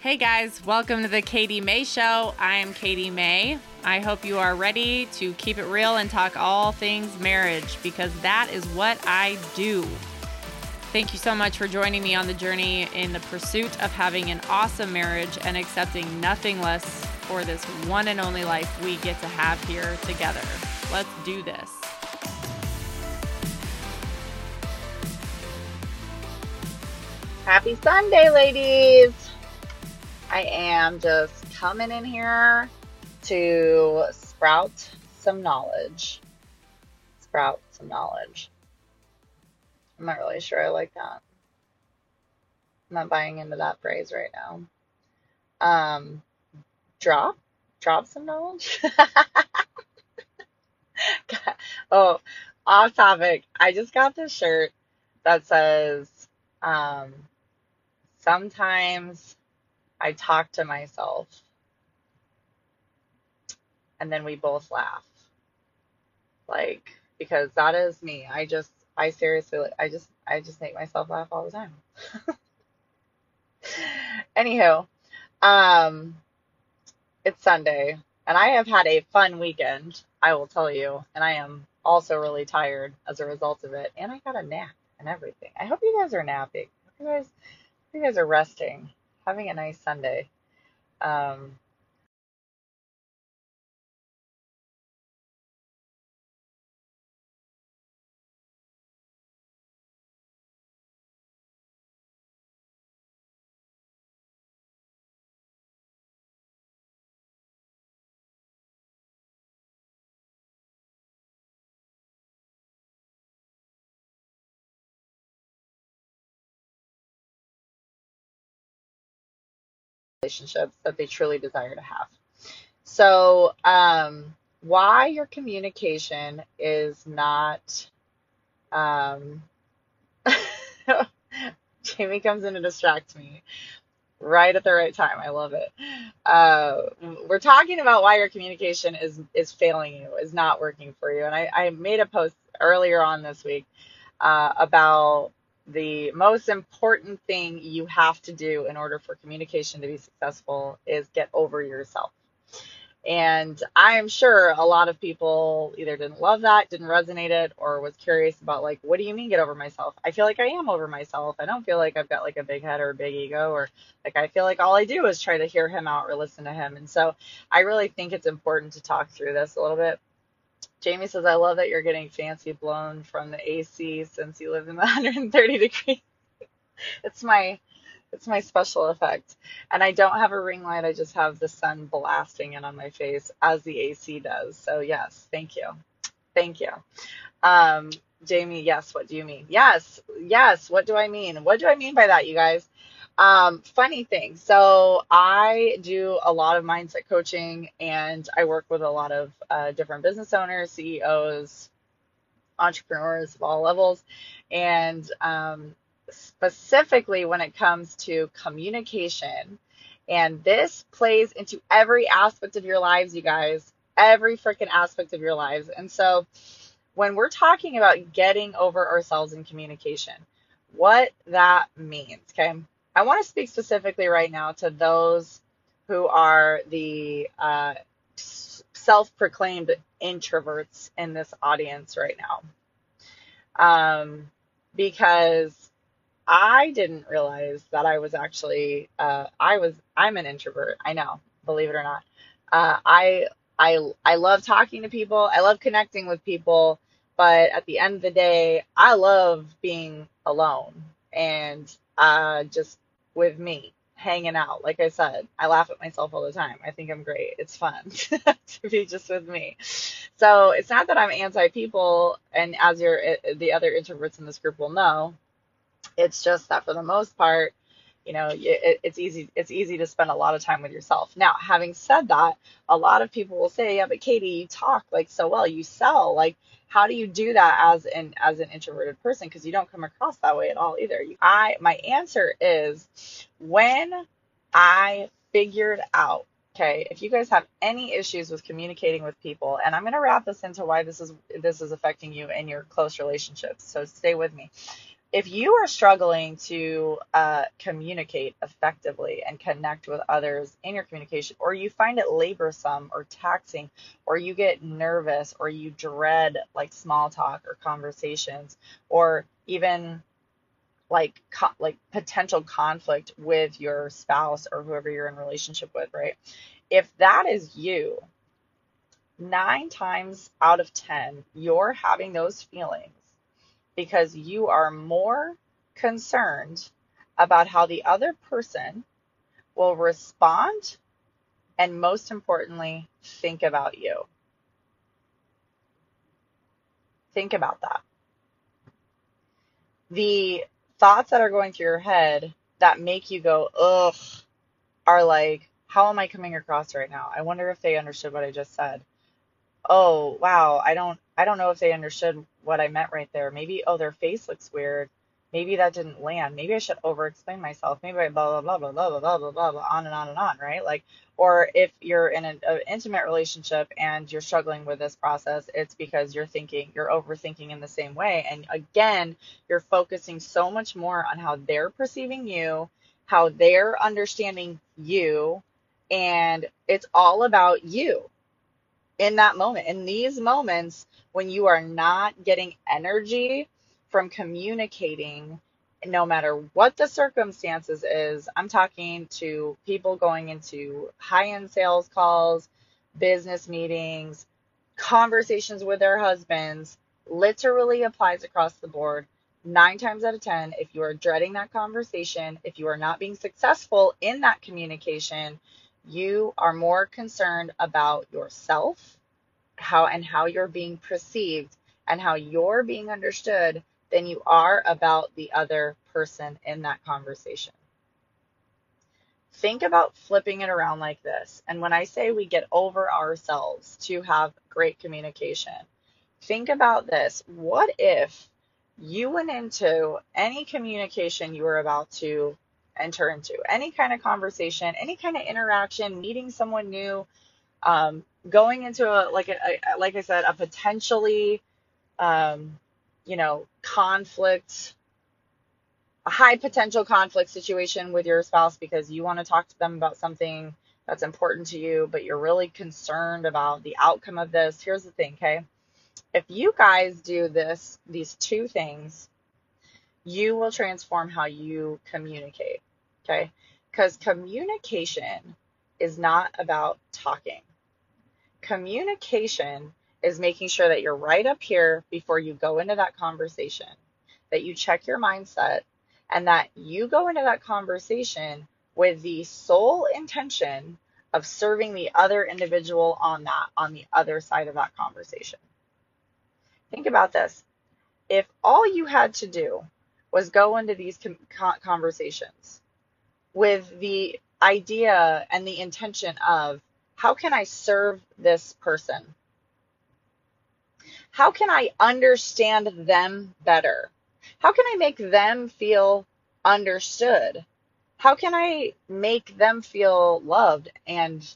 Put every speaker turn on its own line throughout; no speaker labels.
Hey guys, welcome to the Katie May Show. I am Katie May. I hope you are ready to keep it real and talk all things marriage because that is what I do. Thank you so much for joining me on the journey in the pursuit of having an awesome marriage and accepting nothing less for this one and only life we get to have here together. Let's do this.
Happy Sunday, ladies! I am just coming in here to sprout some knowledge. Sprout some knowledge. I'm not really sure I like that. I'm not buying into that phrase right now. Um, drop, drop some knowledge. oh, off topic. I just got this shirt that says, um, sometimes I talk to myself and then we both laugh. Like, because that is me. I just, I seriously, I just, I just make myself laugh all the time. Anywho, um, it's Sunday and I have had a fun weekend, I will tell you, and I am also really tired as a result of it. And I got a nap and everything. I hope you guys are napping. You guys, you guys are resting, having a nice Sunday. Um, relationships that they truly desire to have. So, um, why your communication is not, um, Jamie comes in and distracts me right at the right time. I love it. Uh, we're talking about why your communication is is failing you, is not working for you. And I, I made a post earlier on this week uh, about the most important thing you have to do in order for communication to be successful is get over yourself. And I'm sure a lot of people either didn't love that, didn't resonate it, or was curious about like, what do you mean get over myself? I feel like I am over myself. I don't feel like I've got like a big head or a big ego, or like I feel like all I do is try to hear him out or listen to him. And so I really think it's important to talk through this a little bit Jamie says, I love that you're getting fancy blown from the AC since you live in the 130 degrees. it's my it's my special effect. And I don't have a ring light, I just have the sun blasting in on my face as the AC does. So yes, thank you. Thank you. Um, Jamie, yes, what do you mean? Yes, yes, what do I mean? What do I mean by that, you guys? Um, funny thing. So I do a lot of mindset coaching and I work with a lot of uh, different business owners, CEOs, entrepreneurs of all levels. And um, specifically when it comes to communication, and this plays into every aspect of your lives, you guys, every freaking aspect of your lives. And so when we're talking about getting over ourselves in communication, what that means, okay? I want to speak specifically right now to those who are the uh, self proclaimed introverts in this audience right now. Um, because I didn't realize that I was actually, uh, I was, I'm an introvert. I know, believe it or not. Uh, I, I, I love talking to people. I love connecting with people. But at the end of the day, I love being alone and uh, just with me hanging out. Like I said, I laugh at myself all the time. I think I'm great. It's fun to be just with me. So it's not that I'm anti people, and as your eh, the other introverts in this group will know, it's just that for the most part, you know, it, it's easy it's easy to spend a lot of time with yourself. Now, having said that, a lot of people will say, "Yeah, but Katie, you talk like so well. You sell like." how do you do that as an as an introverted person because you don't come across that way at all either i my answer is when i figured out okay if you guys have any issues with communicating with people and i'm going to wrap this into why this is this is affecting you in your close relationships so stay with me if you are struggling to uh, communicate effectively and connect with others in your communication, or you find it laborsome or taxing, or you get nervous, or you dread like small talk or conversations, or even like co- like potential conflict with your spouse or whoever you're in relationship with, right? If that is you, nine times out of ten, you're having those feelings because you are more concerned about how the other person will respond and most importantly, think about you. Think about that. The thoughts that are going through your head that make you go, ugh, are like, how am I coming across right now? I wonder if they understood what I just said oh wow. I don't i don't know if they understood what i meant right there. Maybe oh their face looks weird. Maybe that didn't land. Maybe i should over explain myself. Maybe I blah blah blah blah blah blah blah blah blah on and on and on right? Like or if you're in an, an intimate relationship and you're struggling with this process it's because you're thinking you're overthinking in the same way. And again you're focusing so much more on how they're perceiving you how they're understanding you and it's all about you in that moment. In these moments, when you are not getting energy from communicating, no matter what the circumstances is, I'm talking to people going into high end sales calls, business meetings, conversations with their husbands, literally applies across the board. Nine times out of 10, if you are dreading that conversation, if you are not being successful in that communication, you are more concerned about yourself, how and how you're being perceived and how you're being understood than you are about the other person in that conversation. Think about flipping it around like this. And when I say we get over ourselves to have great communication, think about this. What if you went into any communication you were about to enter into any kind of conversation, any kind of interaction, meeting someone new, um, going into a like a, a, like I said, a potentially, um, you know, conflict, a high potential conflict situation with your spouse because you want to talk to them about something that's important to you, but you're really concerned about the outcome of this. Here's the thing, okay? If you guys do this, these two things, you will transform how you communicate. Okay. Because communication is not about talking. Communication is making sure that you're right up here before you go into that conversation, that you check your mindset, and that you go into that conversation with the sole intention of serving the other individual on that, on the other side of that conversation. Think about this. If all you had to do was go into these conversations with the idea and the intention of how can I serve this person? How can I understand them better? How can I make them feel understood? How can I make them feel loved and,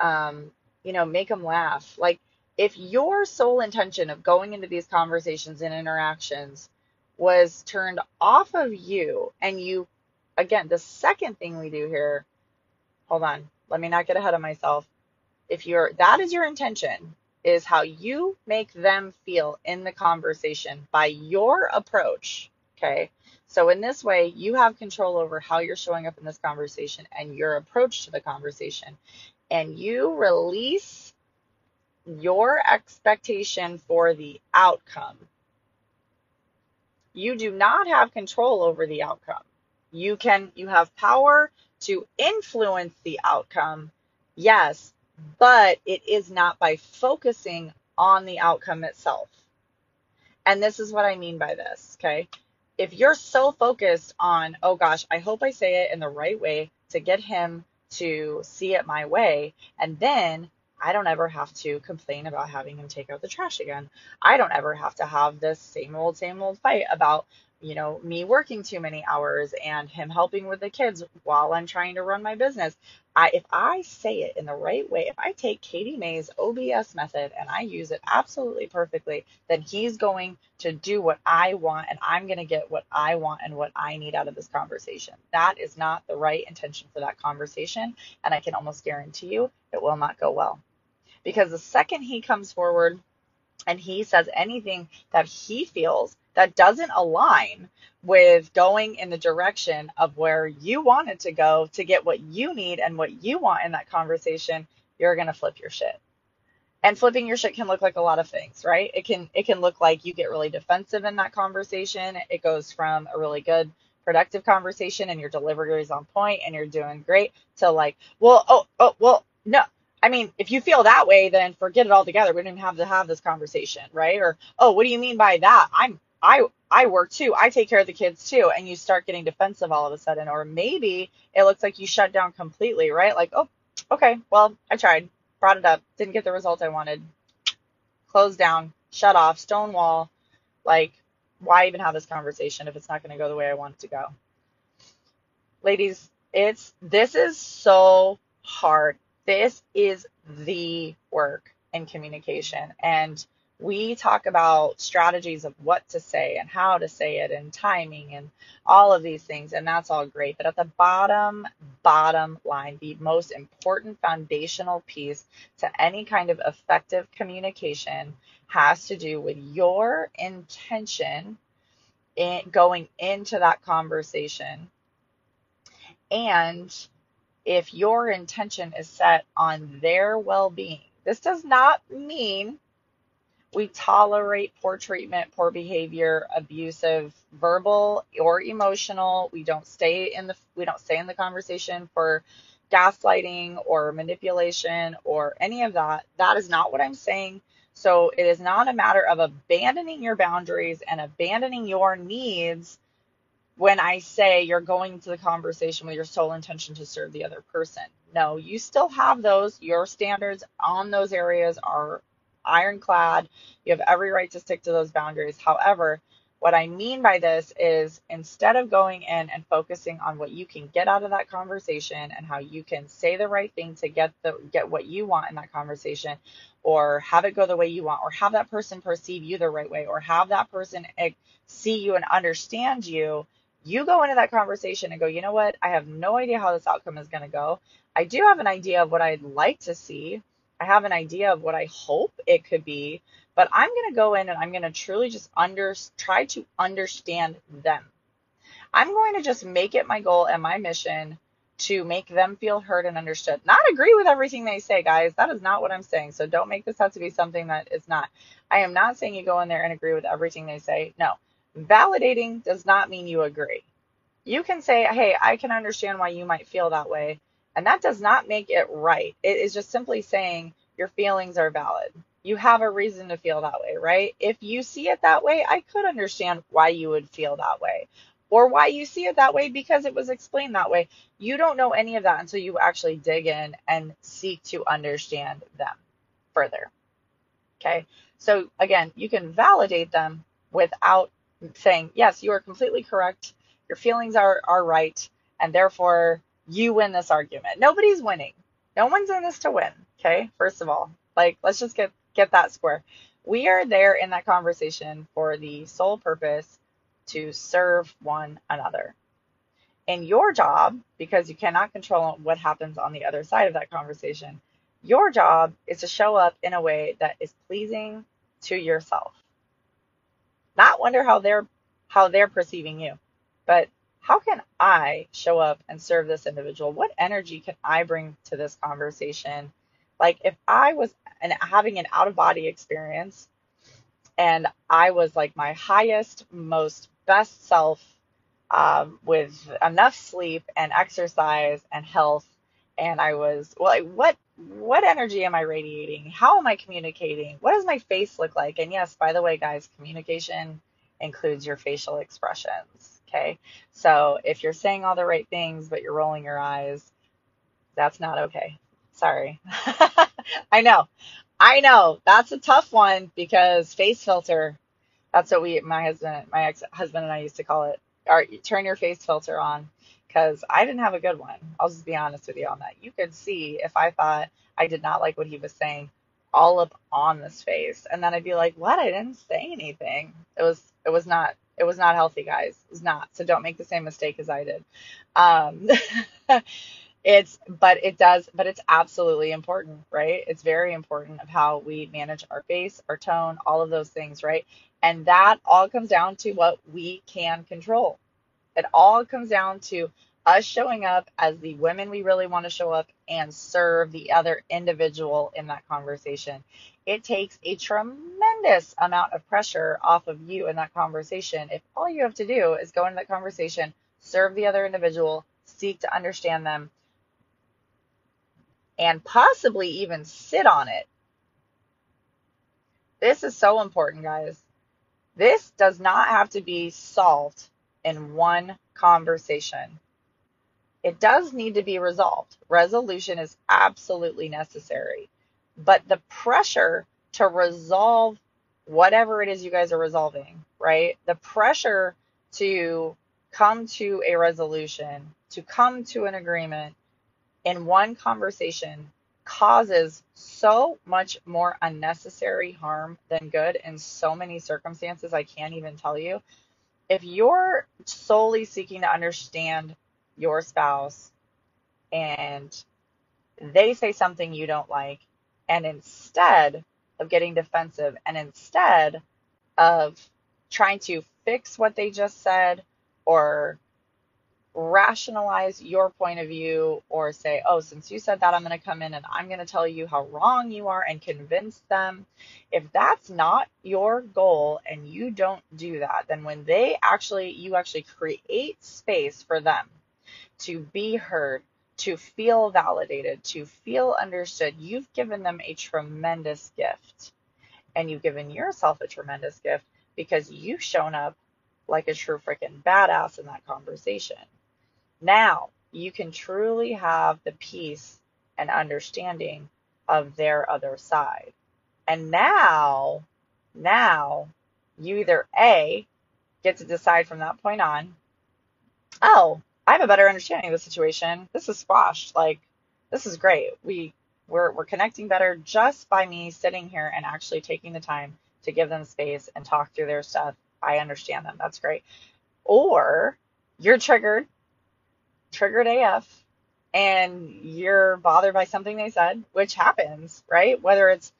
um, you know, make them laugh? Like, if your sole intention of going into these conversations and interactions was turned off of you and you again, the second thing we do here, hold on, let me not get ahead of myself. If you're, that is your intention, is how you make them feel in the conversation by your approach. Okay. So in this way, you have control over how you're showing up in this conversation and your approach to the conversation. And you release your expectation for the outcome. You do not have control over the outcome. You can you have power to influence the outcome. Yes, but it is not by focusing on the outcome itself. And this is what I mean by this, okay? If you're so focused on, oh gosh, I hope I say it in the right way to get him to see it my way, and then I don't ever have to complain about having him take out the trash again. I don't ever have to have this same old, same old fight about you know, me working too many hours and him helping with the kids while I'm trying to run my business. I, if I say it in the right way, if I take Katie May's OBS method and I use it absolutely perfectly, then he's going to do what I want and I'm going to get what I want and what I need out of this conversation. That is not the right intention for that conversation. And I can almost guarantee you it will not go well. Because the second he comes forward and he says anything that he feels that doesn't align with going in the direction of where you want it to go to get what you need and what you want in that conversation, you're going to flip your shit. And flipping your shit can look like a lot of things, right? It can it can look like you get really defensive in that conversation. It goes from a really good productive conversation and your delivery is on point and you're doing great to like, well, oh, oh, well, no, I mean, if you feel that way, then forget it altogether. We don't even have to have this conversation, right? Or, oh, what do you mean by that? I'm I I work too. I take care of the kids too. And you start getting defensive all of a sudden. Or maybe it looks like you shut down completely, right? Like, oh, okay, well, I tried, brought it up, didn't get the result I wanted. Closed down, shut off, stonewall. Like, why even have this conversation if it's not going to go the way I want it to go? Ladies, it's this is so hard. This is the work in communication. And we talk about strategies of what to say and how to say it and timing and all of these things and that's all great but at the bottom bottom line the most important foundational piece to any kind of effective communication has to do with your intention in going into that conversation and if your intention is set on their well-being this does not mean we tolerate poor treatment, poor behavior, abusive, verbal or emotional. We don't stay in the we don't stay in the conversation for gaslighting or manipulation or any of that. That is not what I'm saying. So it is not a matter of abandoning your boundaries and abandoning your needs when I say you're going into the conversation with your sole intention to serve the other person. No, you still have those. Your standards on those areas are ironclad. You have every right to stick to those boundaries. However, what I mean by this is instead of going in and focusing on what you can get out of that conversation and how you can say the right thing to get the get what you want in that conversation or have it go the way you want or have that person perceive you the right way or have that person eh, see you and understand you, you go into that conversation and go, "You know what? I have no idea how this outcome is going to go. I do have an idea of what I'd like to see, I have an idea of what I hope it could be, but I'm going to go in and I'm going to truly just under try to understand them. I'm going to just make it my goal and my mission to make them feel heard and understood. Not agree with everything they say, guys. That is not what I'm saying. So don't make this out to be something that is not. I am not saying you go in there and agree with everything they say. No. Validating does not mean you agree. You can say, hey, I can understand why you might feel that way. And that does not make it right. It is just simply saying your feelings are valid. You have a reason to feel that way, right? If you see it that way, I could understand why you would feel that way or why you see it that way because it was explained that way. You don't know any of that until you actually dig in and seek to understand them further. Okay. So again, you can validate them without saying, yes, you are completely correct. Your feelings are, are right. And therefore you win this argument. Nobody's winning. No one's in this to win. Okay. First of all, like, let's just get, get that square. We are there in that conversation for the sole purpose to serve one another. And your job, because you cannot control what happens on the other side of that conversation, your job is to show up in a way that is pleasing to yourself. Not wonder how they're how they're perceiving you, but how can I show up and serve this individual? What energy can I bring to this conversation? Like if I was an, having an out of body experience and I was like my highest, most best self um, with enough sleep and exercise and health, and I was well, like, what what energy am I radiating? How am I communicating? What does my face look like? And yes, by the way, guys, communication includes your facial expressions. Okay. So if you're saying all the right things, but you're rolling your eyes, that's not okay. Sorry. I know. I know. That's a tough one because face filter. That's what we, my husband, my ex-husband and I used to call it. Or turn your face filter on, because I didn't have a good one. I'll just be honest with you on that. You could see if I thought I did not like what he was saying, all up on this face, and then I'd be like, "What? I didn't say anything." It was, it was not, it was not healthy, guys. It was not. So don't make the same mistake as I did. Um, it's but it does but it's absolutely important right it's very important of how we manage our face our tone all of those things right and that all comes down to what we can control it all comes down to us showing up as the women we really want to show up and serve the other individual in that conversation it takes a tremendous amount of pressure off of you in that conversation if all you have to do is go into that conversation serve the other individual seek to understand them and possibly even sit on it. This is so important, guys. This does not have to be solved in one conversation. It does need to be resolved. Resolution is absolutely necessary. But the pressure to resolve whatever it is you guys are resolving, right? The pressure to come to a resolution, to come to an agreement, in one conversation causes so much more unnecessary harm than good in so many circumstances, I can't even tell you. If you're solely seeking to understand your spouse and they say something you don't like, and instead of getting defensive and instead of trying to fix what they just said or rationalize your point of view or say, oh, since you said that, I'm going to come in and I'm going to tell you how wrong you are and convince them. If that's not your goal and you don't do that, then when they actually, you actually create space for them to be heard, to feel validated, to feel understood, you've given them a tremendous gift. And you've given yourself a tremendous gift because you've shown up like a true freaking badass in that conversation. Now you can truly have the peace and understanding of their other side. And now, now you either A, get to decide from that point on, oh, I have a better understanding of the situation. This is squashed. Like, this is great. We we're we're connecting better just by me sitting here and actually taking the time to give them space and talk through their stuff. I understand them. That's great. Or you're triggered triggered AF and you're bothered by something they said, which happens, right? Whether it's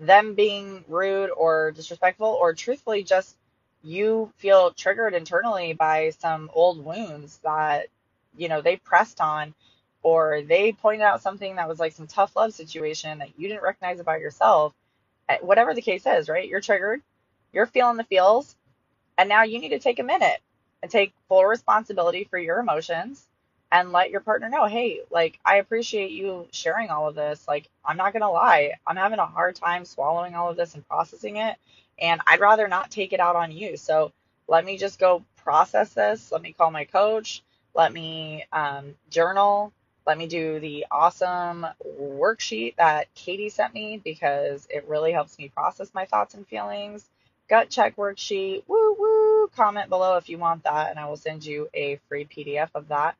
them being rude or disrespectful, or truthfully just you feel triggered internally by some old wounds that, you know, they pressed on, or they pointed out something that was like some tough love situation that you didn't recognize about yourself. Eh, whatever the case is, right? You're triggered, you're feeling the feels, and now you need to take a minute and take full responsibility for your emotions and let your partner know, hey, like, I appreciate you sharing all of this. Like, I'm not going to lie, I'm having a hard time swallowing all of this and processing it. And I'd rather not take it out on you. So let me just go process this. Let me call my coach. Let me um, journal. Let me do the awesome worksheet that Katie sent me because it really helps me process my thoughts and feelings. Gut check worksheet. Woo woo. Comment below if you want that, and I will send you a free PDF of that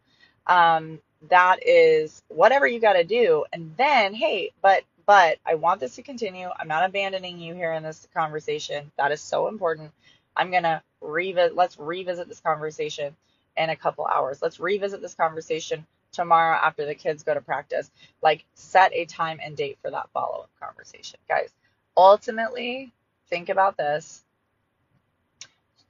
um, that is whatever you got to do. And then, hey, but but I want this to continue. I'm not abandoning you here in this conversation. That is so important. I'm gonna revisit. Let's revisit this conversation in a couple hours. Let's revisit this conversation tomorrow after the kids go to practice. Like set a time and date for that follow up conversation, guys. Ultimately, think about this.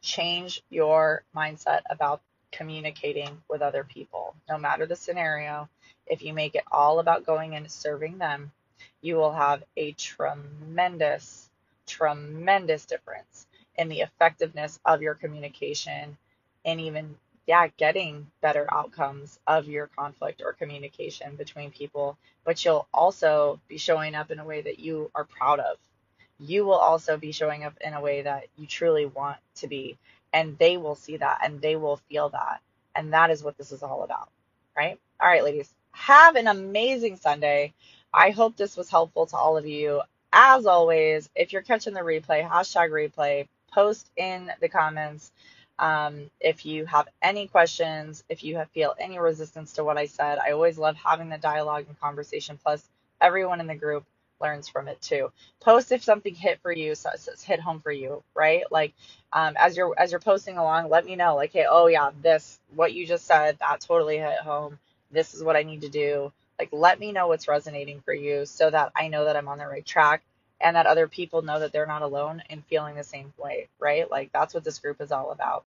Change your mindset about communicating with other people. No matter the scenario, if you make it all about going and serving them, you will have a tremendous, tremendous difference in the effectiveness of your communication and even, yeah, getting better outcomes of your conflict or communication between people. But you'll also be showing up in a way that you are proud of. You will also be showing up in a way that you truly want to be and they will see that and they will feel that. And that is what this is all about, right? All right, ladies, have an amazing Sunday. I hope this was helpful to all of you. As always, if you're catching the replay, hashtag replay, post in the comments um, if you have any questions, if you have, feel any resistance to what I said. I always love having the dialogue and conversation. Plus, everyone in the group learns from it too. Post if something hit for you, so it's hit home for you, right? Like um, as you're as you're posting along, let me know, like, hey, oh yeah, this what you just said that totally hit home. This is what I need to do. Like, let me know what's resonating for you, so that I know that I'm on the right track and that other people know that they're not alone in feeling the same way, right? Like that's what this group is all about.